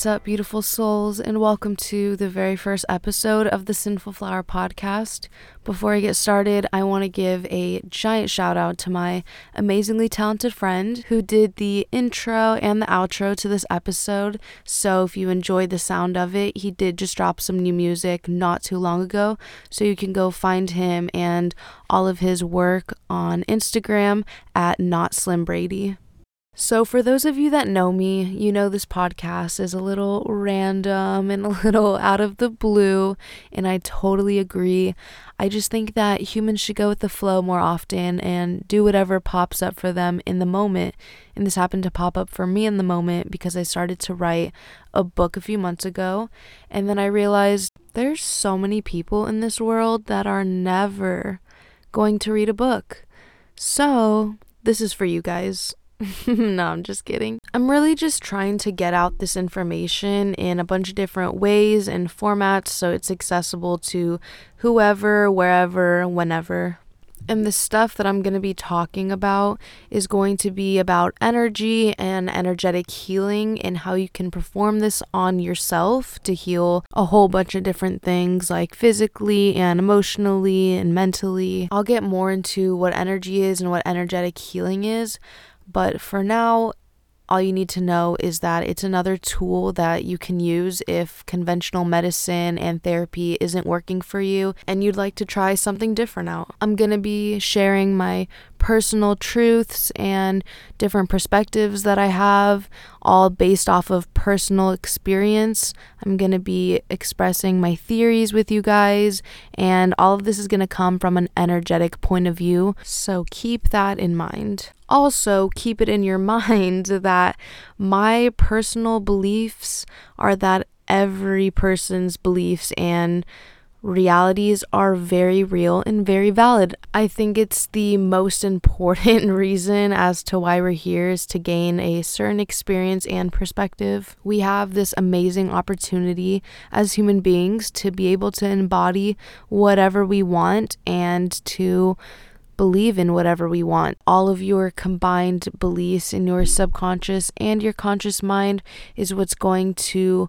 What's up, beautiful souls, and welcome to the very first episode of the Sinful Flower podcast. Before I get started, I want to give a giant shout out to my amazingly talented friend who did the intro and the outro to this episode. So, if you enjoyed the sound of it, he did just drop some new music not too long ago. So, you can go find him and all of his work on Instagram at Not Slim Brady. So, for those of you that know me, you know this podcast is a little random and a little out of the blue, and I totally agree. I just think that humans should go with the flow more often and do whatever pops up for them in the moment. And this happened to pop up for me in the moment because I started to write a book a few months ago, and then I realized there's so many people in this world that are never going to read a book. So, this is for you guys. no, I'm just kidding. I'm really just trying to get out this information in a bunch of different ways and formats so it's accessible to whoever, wherever, whenever. And the stuff that I'm going to be talking about is going to be about energy and energetic healing and how you can perform this on yourself to heal a whole bunch of different things like physically and emotionally and mentally. I'll get more into what energy is and what energetic healing is, but for now, all you need to know is that it's another tool that you can use if conventional medicine and therapy isn't working for you and you'd like to try something different out. I'm going to be sharing my personal truths and different perspectives that I have, all based off of personal experience. I'm going to be expressing my theories with you guys, and all of this is going to come from an energetic point of view. So keep that in mind. Also, keep it in your mind that my personal beliefs are that every person's beliefs and realities are very real and very valid. I think it's the most important reason as to why we're here is to gain a certain experience and perspective. We have this amazing opportunity as human beings to be able to embody whatever we want and to believe in whatever we want. All of your combined beliefs in your subconscious and your conscious mind is what's going to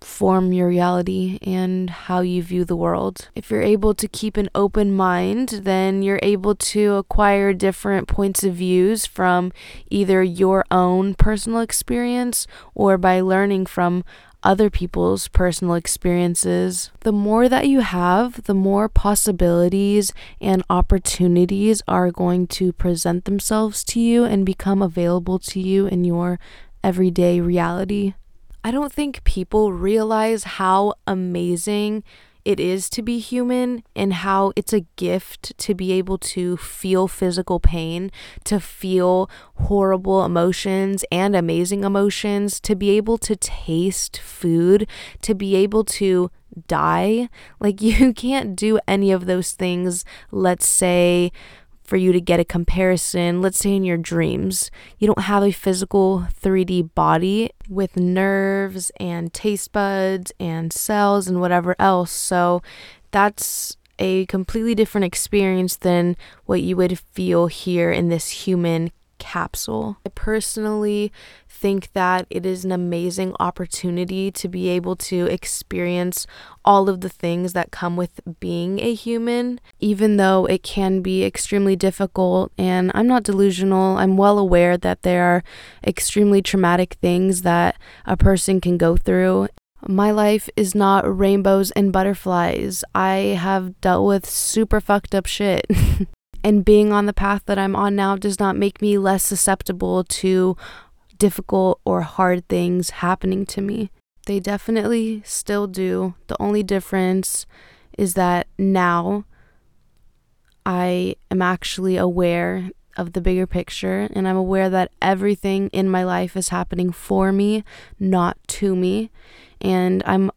form your reality and how you view the world. If you're able to keep an open mind, then you're able to acquire different points of views from either your own personal experience or by learning from other people's personal experiences. The more that you have, the more possibilities and opportunities are going to present themselves to you and become available to you in your everyday reality. I don't think people realize how amazing it is to be human and how it's a gift to be able to feel physical pain, to feel horrible emotions and amazing emotions, to be able to taste food, to be able to die. Like, you can't do any of those things, let's say, for you to get a comparison, let's say in your dreams, you don't have a physical 3D body with nerves and taste buds and cells and whatever else. So that's a completely different experience than what you would feel here in this human capsule. I personally think that it is an amazing opportunity to be able to experience all of the things that come with being a human, even though it can be extremely difficult. And I'm not delusional, I'm well aware that there are extremely traumatic things that a person can go through. My life is not rainbows and butterflies. I have dealt with super fucked up shit. and being on the path that I'm on now does not make me less susceptible to difficult or hard things happening to me. They definitely still do. The only difference is that now I am actually aware of the bigger picture and I'm aware that everything in my life is happening for me, not to me. And I'm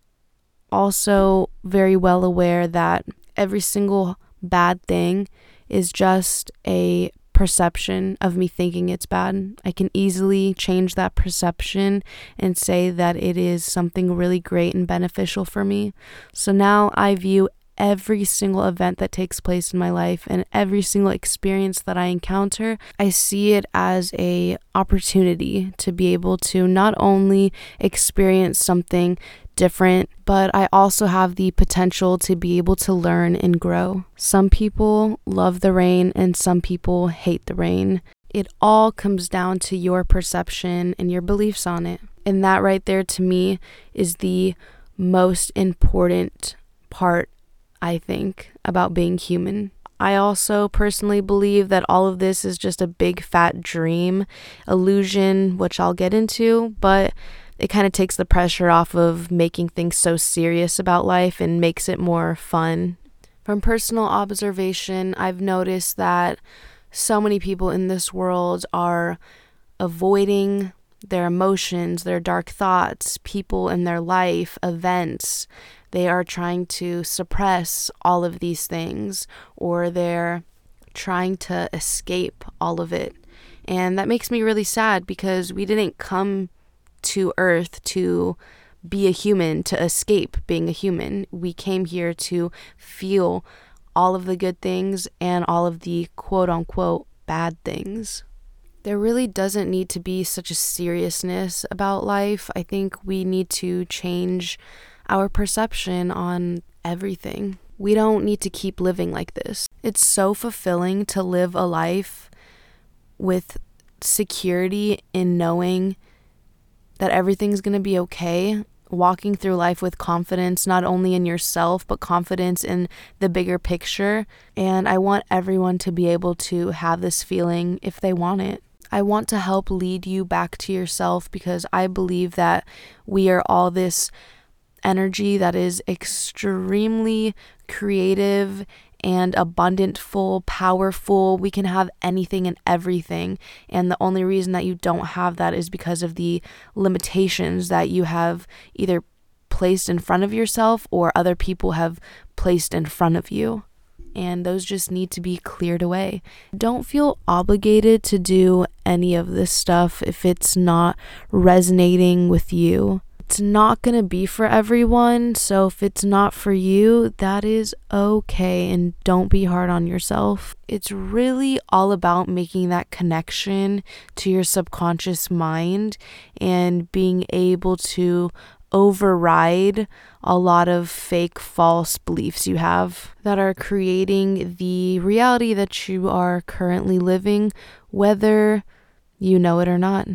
also very well aware that every single bad thing is just a perception of me thinking it's bad. I can easily change that perception and say that it is something really great and beneficial for me. So now I view every single event that takes place in my life and every single experience that I encounter, I see it as a opportunity to be able to not only experience something different, but I also have the potential to be able to learn and grow. Some people love the rain and some people hate the rain. It all comes down to your perception and your beliefs on it. And that right there to me is the most important part, I think, about being human. I also personally believe that all of this is just a big fat dream, illusion, which I'll get into, but it kind of takes the pressure off of making things so serious about life and makes it more fun. From personal observation, I've noticed that so many people in this world are avoiding their emotions, their dark thoughts, people in their life, events. They are trying to suppress all of these things or they're trying to escape all of it. And that makes me really sad because we didn't come to Earth to be a human, to escape being a human. We came here to feel all of the good things and all of the quote unquote bad things there really doesn't need to be such a seriousness about life. I think we need to change our perception on everything. We don't need to keep living like this. It's so fulfilling to live a life with security in knowing that everything's going to be okay. Walking through life with confidence, not only in yourself, but confidence in the bigger picture. And I want everyone to be able to have this feeling if they want it. I want to help lead you back to yourself because I believe that we are all this energy that is extremely creative and abundant, full, powerful. We can have anything and everything. And the only reason that you don't have that is because of the limitations that you have either placed in front of yourself or other people have placed in front of you and those just need to be cleared away. Don't feel obligated to do any of this stuff if it's not resonating with you. It's not going to be for everyone, so if it's not for you, that is okay and don't be hard on yourself. It's really all about making that connection to your subconscious mind and being able to override a lot of fake false beliefs you have that are creating the reality that you are currently living, whether you know it or not.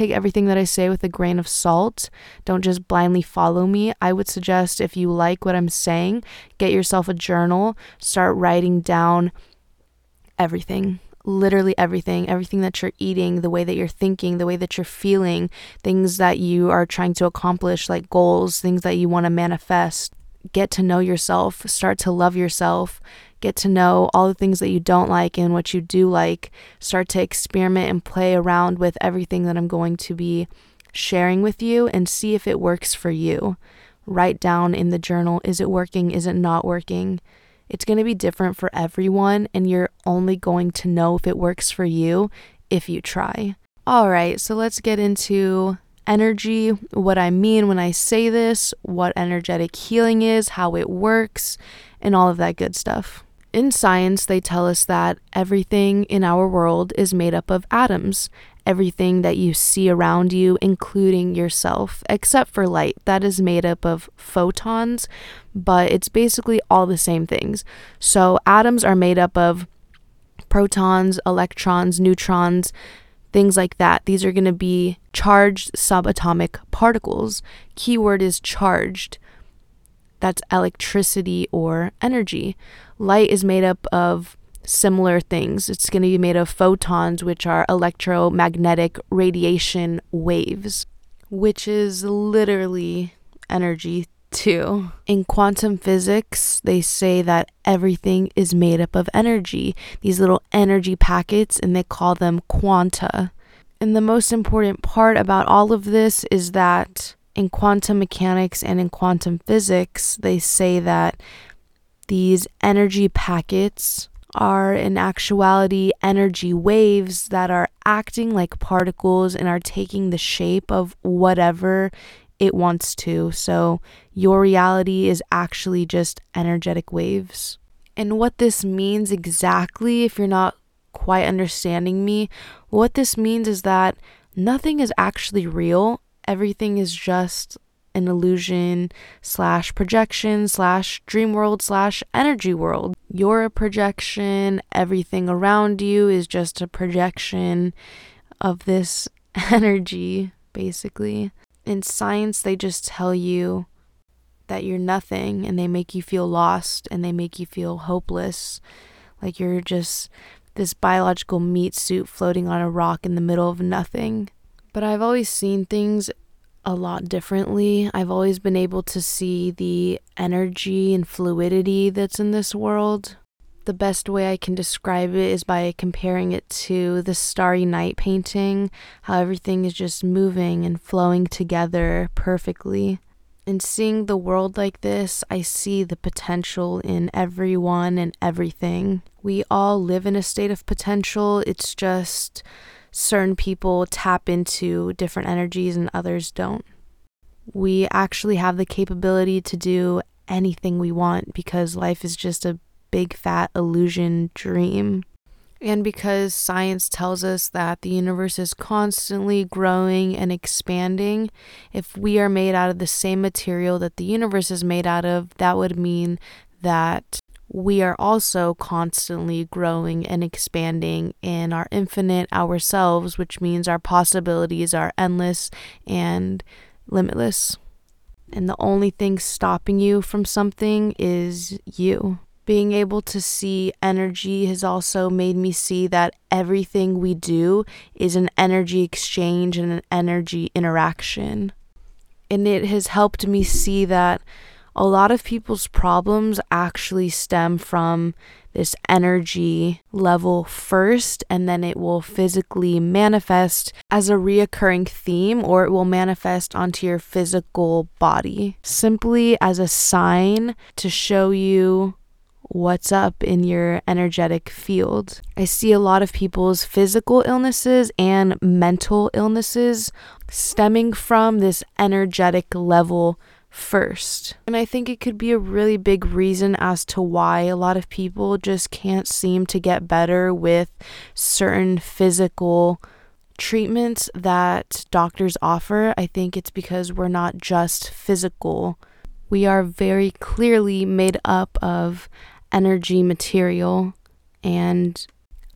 Take everything that I say with a grain of salt. Don't just blindly follow me. I would suggest if you like what I'm saying, get yourself a journal, start writing down everything literally everything, everything that you're eating, the way that you're thinking, the way that you're feeling, things that you are trying to accomplish, like goals, things that you want to manifest. Get to know yourself, start to love yourself, get to know all the things that you don't like and what you do like. Start to experiment and play around with everything that I'm going to be sharing with you and see if it works for you. Write down in the journal is it working? Is it not working? It's going to be different for everyone, and you're only going to know if it works for you if you try. All right, so let's get into energy, what I mean when I say this, what energetic healing is, how it works, and all of that good stuff. In science, they tell us that everything in our world is made up of atoms, everything that you see around you, including yourself, except for light. That is made up of photons, but it's basically all the same things. So, atoms are made up of protons, electrons, neutrons, things like that. These are going to be charged subatomic particles. Keyword is charged. That's electricity or energy. Light is made up of similar things. It's going to be made of photons, which are electromagnetic radiation waves, which is literally energy too. In quantum physics, they say that everything is made up of energy, these little energy packets, and they call them quanta. And the most important part about all of this is that in quantum mechanics and in quantum physics, they say that these energy packets are in actuality energy waves that are acting like particles and are taking the shape of whatever it wants to. So your reality is actually just energetic waves. And what this means exactly, if you're not quite understanding me, what this means is that nothing is actually real. Everything is just an illusion slash projection slash dream world slash energy world. You're a projection. Everything around you is just a projection of this energy, basically. In science, they just tell you that you're nothing and they make you feel lost and they make you feel hopeless. Like you're just this biological meat suit floating on a rock in the middle of nothing. But I've always seen things a lot differently. I've always been able to see the energy and fluidity that's in this world. The best way I can describe it is by comparing it to the Starry Night painting, how everything is just moving and flowing together perfectly. And seeing the world like this, I see the potential in everyone and everything. We all live in a state of potential. It's just certain people tap into different energies and others don't. We actually have the capability to do anything we want because life is just a big fat illusion dream. And because science tells us that the universe is constantly growing and expanding, if we are made out of the same material that the universe is made out of, that would mean that we are also constantly growing and expanding in our infinite ourselves, which means our possibilities are endless and limitless. And the only thing stopping you from something is you. Being able to see energy has also made me see that everything we do is an energy exchange and an energy interaction. And it has helped me see that a lot of people's problems actually stem from this energy level first, and then it will physically manifest as a reoccurring theme, or it will manifest onto your physical body simply as a sign to show you what's up in your energetic field. I see a lot of people's physical illnesses and mental illnesses stemming from this energetic level first. And I think it could be a really big reason as to why a lot of people just can't seem to get better with certain physical treatments that doctors offer. I think it's because we're not just physical. We are very clearly made up of energy material and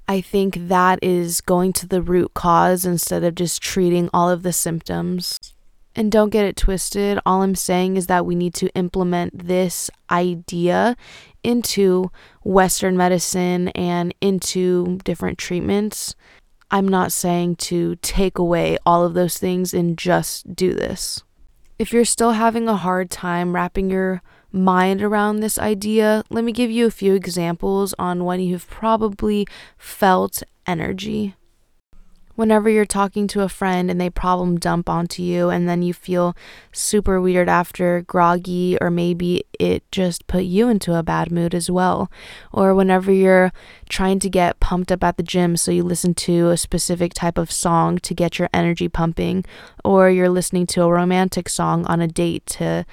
I think that is going to the root cause instead of just treating all of the symptoms. And don't get it twisted. All I'm saying is that we need to implement this idea into Western medicine and into different treatments. I'm not saying to take away all of those things and just do this. If you're still having a hard time wrapping your mind around this idea, let me give you a few examples on when you've probably felt energy. Whenever you're talking to a friend and they problem dump onto you and then you feel super weird after groggy or maybe it just put you into a bad mood as well. Or whenever you're trying to get pumped up at the gym so you listen to a specific type of song to get your energy pumping or you're listening to a romantic song on a date to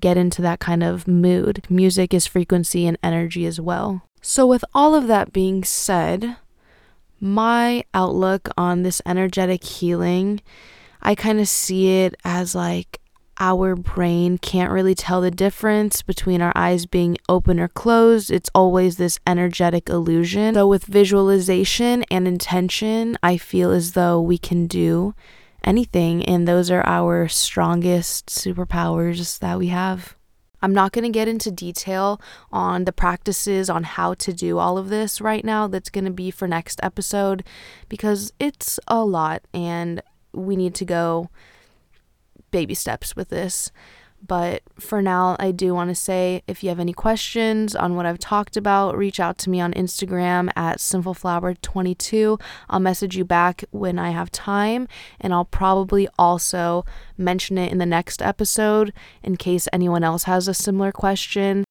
get into that kind of mood music is frequency and energy as well so with all of that being said my outlook on this energetic healing, I kind of see it as like our brain can't really tell the difference between our eyes being open or closed. It's always this energetic illusion. So, with visualization and intention, I feel as though we can do anything, and those are our strongest superpowers that we have. I'm not going to get into detail on the practices on how to do all of this right now. That's going to be for next episode because it's a lot and we need to go baby steps with this. But for now, I do want to say if you have any questions on what I've talked about, reach out to me on Instagram at sinfulflower22. I'll message you back when I have time, and I'll probably also mention it in the next episode in case anyone else has a similar question.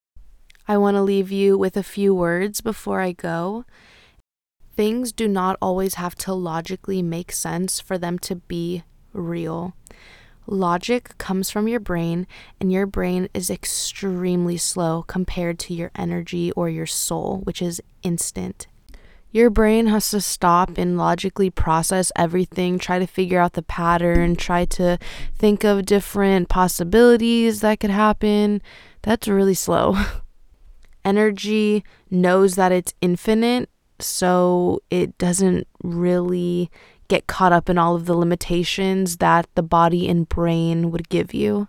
I want to leave you with a few words before I go. Things do not always have to logically make sense for them to be real Logic comes from your brain, and your brain is extremely slow compared to your energy or your soul, which is instant. Your brain has to stop and logically process everything, try to figure out the pattern, try to think of different possibilities that could happen. That's really slow. Energy knows that it's infinite, so it doesn't really get caught up in all of the limitations that the body and brain would give you.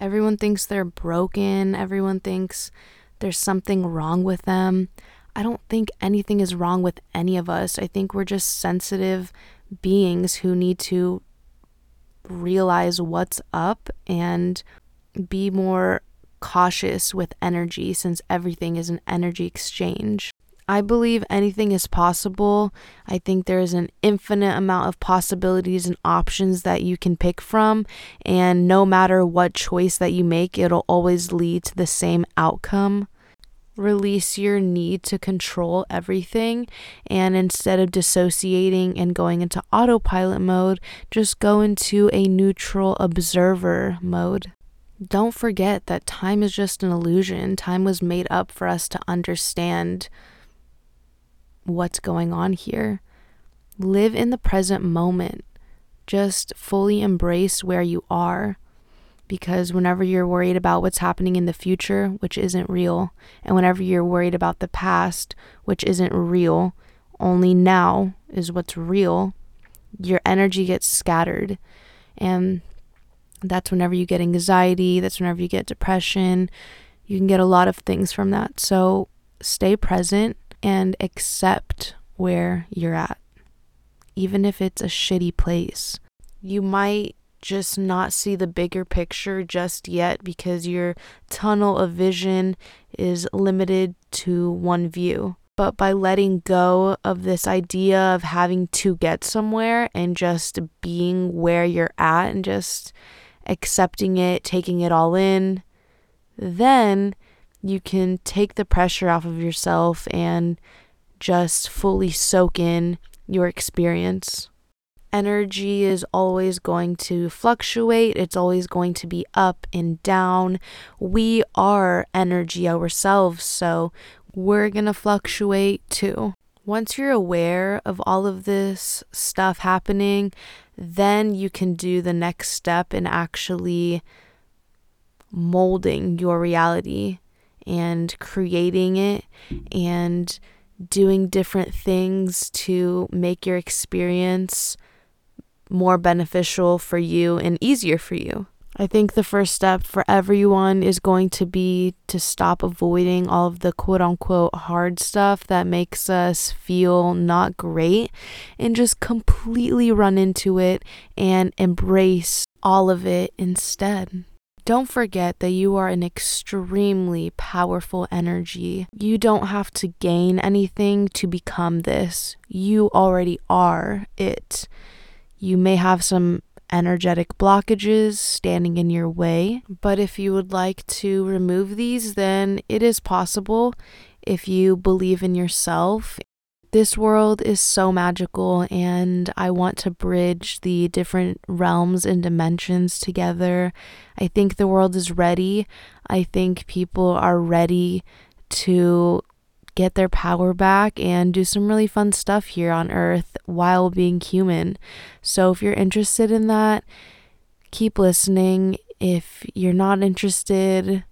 Everyone thinks they're broken, everyone thinks there's something wrong with them. I don't think anything is wrong with any of us. I think we're just sensitive beings who need to realize what's up and be more cautious with energy since everything is an energy exchange. I believe anything is possible. I think there is an infinite amount of possibilities and options that you can pick from. And no matter what choice that you make, it'll always lead to the same outcome. Release your need to control everything. And instead of dissociating and going into autopilot mode, just go into a neutral observer mode. Don't forget that time is just an illusion. Time was made up for us to understand what's going on here. Live in the present moment. Just fully embrace where you are. Because whenever you're worried about what's happening in the future, which isn't real, and whenever you're worried about the past, which isn't real, only now is what's real, your energy gets scattered. And that's whenever you get anxiety, that's whenever you get depression. You can get a lot of things from that. So stay present and accept where you're at, even if it's a shitty place. You might just not see the bigger picture just yet because your tunnel of vision is limited to one view. But by letting go of this idea of having to get somewhere and just being where you're at and just accepting it, taking it all in, then you can take the pressure off of yourself and just fully soak in your experience. Energy is always going to fluctuate, it's always going to be up and down. We are energy ourselves, so we're going to fluctuate too. Once you're aware of all of this stuff happening, then you can do the next step in actually molding your reality and creating it and doing different things to make your experience more beneficial for you and easier for you. I think the first step for everyone is going to be to stop avoiding all of the quote unquote hard stuff that makes us feel not great and just completely run into it and embrace all of it instead. Don't forget that you are an extremely powerful energy. You don't have to gain anything to become this. You already are it. You may have some energetic blockages standing in your way, but if you would like to remove these, then it is possible if you believe in yourself this world is so magical, and I want to bridge the different realms and dimensions together. I think the world is ready. I think people are ready to get their power back and do some really fun stuff here on Earth while being human. So, if you're interested in that, keep listening. If you're not interested,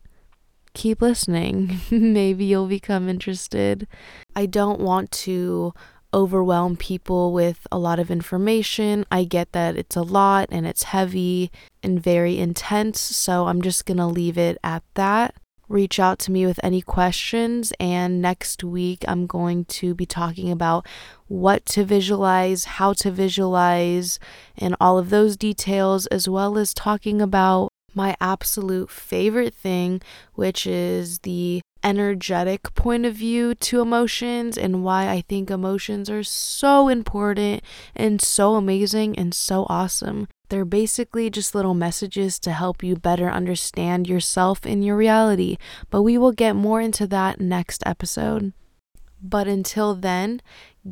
keep listening. Maybe you'll become interested. I don't want to overwhelm people with a lot of information. I get that it's a lot and it's heavy and very intense, so I'm just going to leave it at that. Reach out to me with any questions, and next week I'm going to be talking about what to visualize, how to visualize, and all of those details, as well as talking about my absolute favorite thing, which is the energetic point of view to emotions and why I think emotions are so important and so amazing and so awesome. They're basically just little messages to help you better understand yourself and your reality, but we will get more into that next episode. But until then,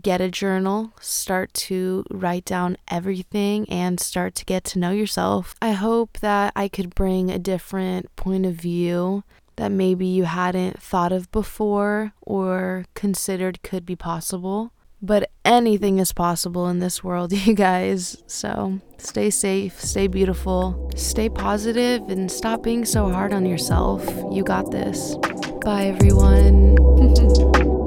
get a journal, start to write down everything, and start to get to know yourself. I hope that I could bring a different point of view that maybe you hadn't thought of before or considered could be possible. But anything is possible in this world, you guys. So stay safe, stay beautiful, stay positive, and stop being so hard on yourself. You got this. Bye, everyone.